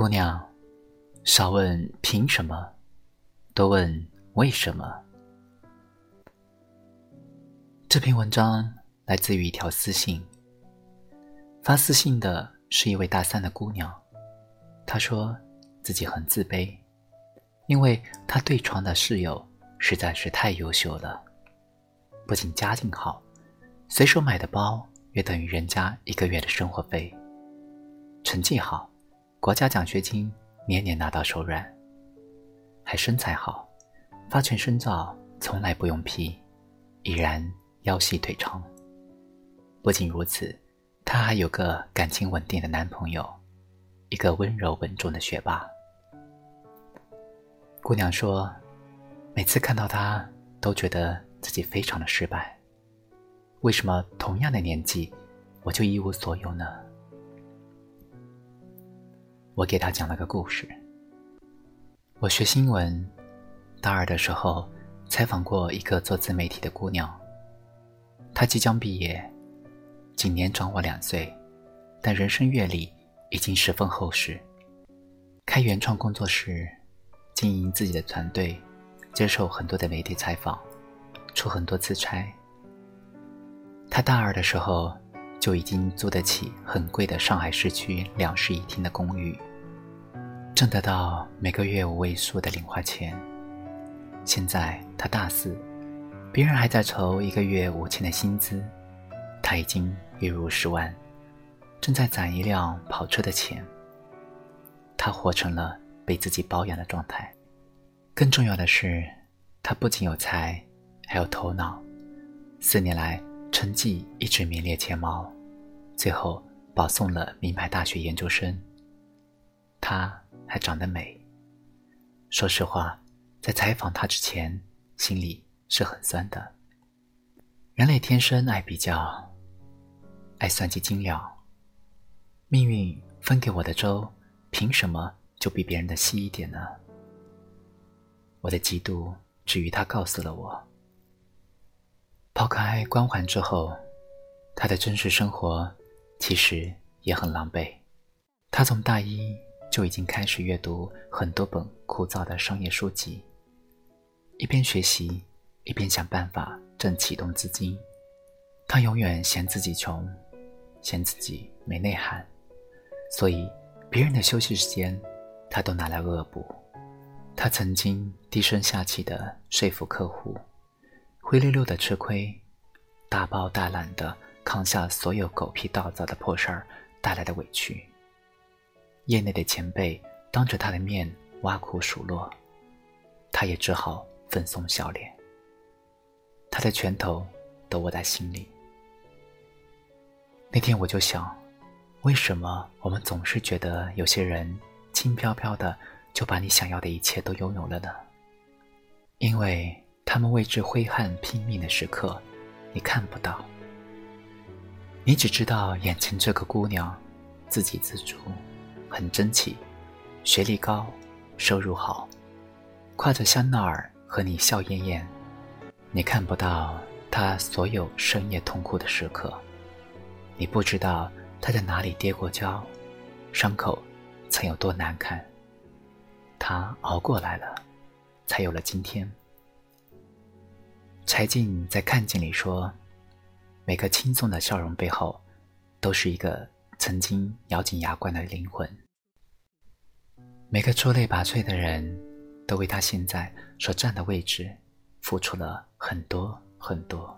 姑娘，少问凭什么，多问为什么。这篇文章来自于一条私信。发私信的是一位大三的姑娘，她说自己很自卑，因为她对床的室友实在是太优秀了，不仅家境好，随手买的包约等于人家一个月的生活费，成绩好。国家奖学金年年拿到手软，还身材好，发全身照从来不用 P，已然腰细腿长。不仅如此，她还有个感情稳定的男朋友，一个温柔稳重的学霸。姑娘说，每次看到他，都觉得自己非常的失败。为什么同样的年纪，我就一无所有呢？我给他讲了个故事。我学新闻，大二的时候采访过一个做自媒体的姑娘。她即将毕业，今年长我两岁，但人生阅历已经十分厚实。开原创工作室，经营自己的团队，接受很多的媒体采访，出很多次差。她大二的时候就已经租得起很贵的上海市区两室一厅的公寓。挣得到每个月五位数的零花钱。现在他大四，别人还在筹一个月五千的薪资，他已经月入十万，正在攒一辆跑车的钱。他活成了被自己包养的状态。更重要的是，他不仅有才，还有头脑。四年来，成绩一直名列前茅，最后保送了名牌大学研究生。他。还长得美。说实话，在采访他之前，心里是很酸的。人类天生爱比较，爱算计斤两。命运分给我的粥，凭什么就比别人的稀一点呢？我的嫉妒，至于他告诉了我。抛开光环之后，他的真实生活其实也很狼狈。他从大一。就已经开始阅读很多本枯燥的商业书籍，一边学习，一边想办法挣启动资金。他永远嫌自己穷，嫌自己没内涵，所以别人的休息时间，他都拿来恶补。他曾经低声下气的说服客户，灰溜溜的吃亏，大包大揽的扛下所有狗屁倒灶的破事儿带来的委屈。业内的前辈当着他的面挖苦数落，他也只好粉松笑脸。他的拳头都握在心里。那天我就想，为什么我们总是觉得有些人轻飘飘的就把你想要的一切都拥有了呢？因为他们为之挥汗拼命的时刻，你看不到。你只知道眼前这个姑娘，自给自足。很争气，学历高，收入好，挎着香奈儿和你笑艳艳。你看不到他所有深夜痛苦的时刻，你不知道他在哪里跌过跤，伤口曾有多难看。他熬过来了，才有了今天。柴静在《看见》里说：“每个轻松的笑容背后，都是一个。”曾经咬紧牙关的灵魂，每个出类拔萃的人都为他现在所站的位置付出了很多很多。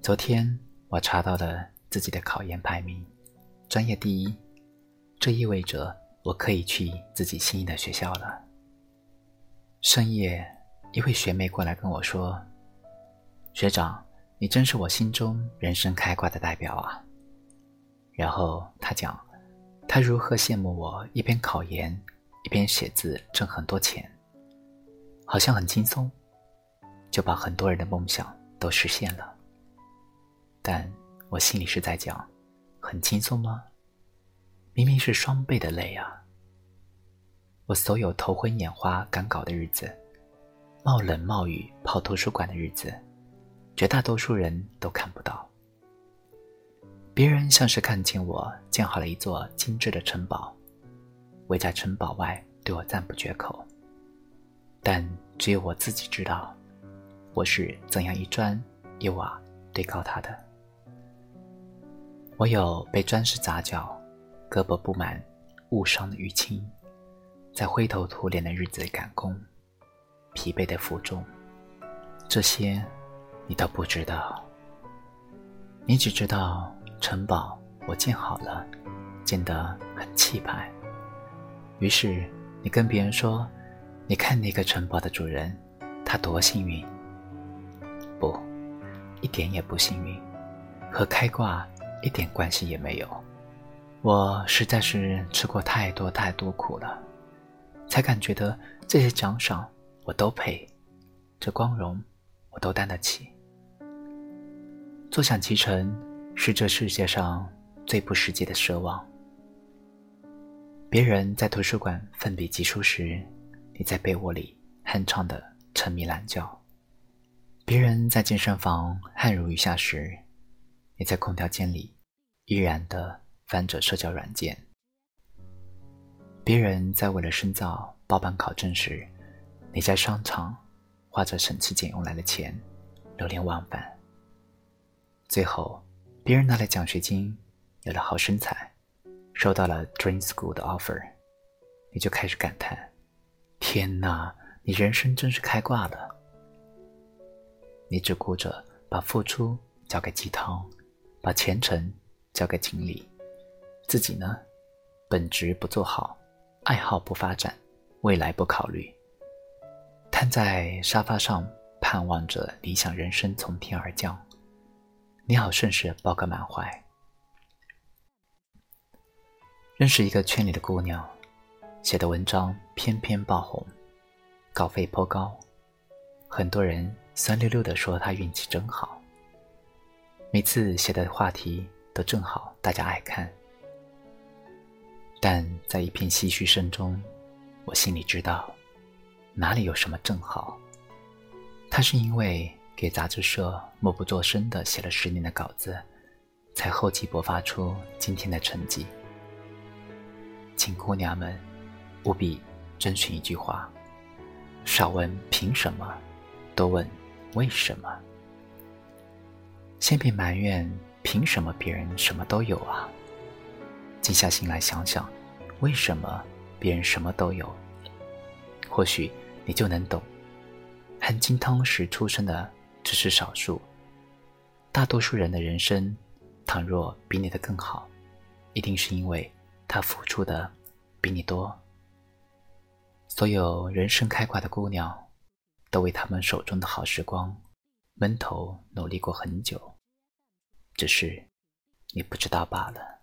昨天我查到了自己的考研排名，专业第一，这意味着我可以去自己心仪的学校了。深夜，一位学妹过来跟我说：“学长，你真是我心中人生开挂的代表啊！”然后她讲，她如何羡慕我一边考研一边写字挣很多钱，好像很轻松，就把很多人的梦想都实现了。但我心里是在讲，很轻松吗？明明是双倍的累啊！我所有头昏眼花赶稿的日子，冒冷冒雨泡图书馆的日子，绝大多数人都看不到。别人像是看见我建好了一座精致的城堡，围在城堡外对我赞不绝口，但只有我自己知道，我是怎样一砖一瓦堆高它的。我有被砖石砸脚、胳膊布满误伤的淤青，在灰头土脸的日子里赶工，疲惫的负重，这些你都不知道。你只知道城堡我建好了，建得很气派。于是你跟别人说：“你看那个城堡的主人，他多幸运。”不，一点也不幸运，和开挂一点关系也没有。我实在是吃过太多太多苦了，才感觉得这些奖赏我都配，这光荣我都担得起。坐享其成是这世界上最不实际的奢望。别人在图书馆奋笔疾书时，你在被窝里酣畅的沉迷懒觉；别人在健身房汗如雨下时，你在空调间里依然的翻着社交软件；别人在为了深造报班考证时，你在商场花着省吃俭用来的钱流连忘返。最后，别人拿了奖学金，有了好身材，收到了 Dream School 的 offer，你就开始感叹：“天哪，你人生真是开挂了！”你只顾着把付出交给鸡汤，把前程交给锦鲤，自己呢，本职不做好，爱好不发展，未来不考虑，瘫在沙发上，盼望着理想人生从天而降。你好，顺势抱个满怀。认识一个圈里的姑娘，写的文章偏偏爆红，稿费颇高，很多人酸溜溜的说她运气真好。每次写的话题都正好大家爱看，但在一片唏嘘声中，我心里知道，哪里有什么正好，他是因为。给杂志社默不作声的写了十年的稿子，才厚积薄发出今天的成绩。请姑娘们务必遵循一句话：少问凭什么，多问为什么。先别埋怨凭什么别人什么都有啊，静下心来想想，为什么别人什么都有，或许你就能懂。含金汤匙出生的。只是少数，大多数人的人生，倘若比你的更好，一定是因为他付出的比你多。所有人生开挂的姑娘，都为他们手中的好时光闷头努力过很久，只是你不知道罢了。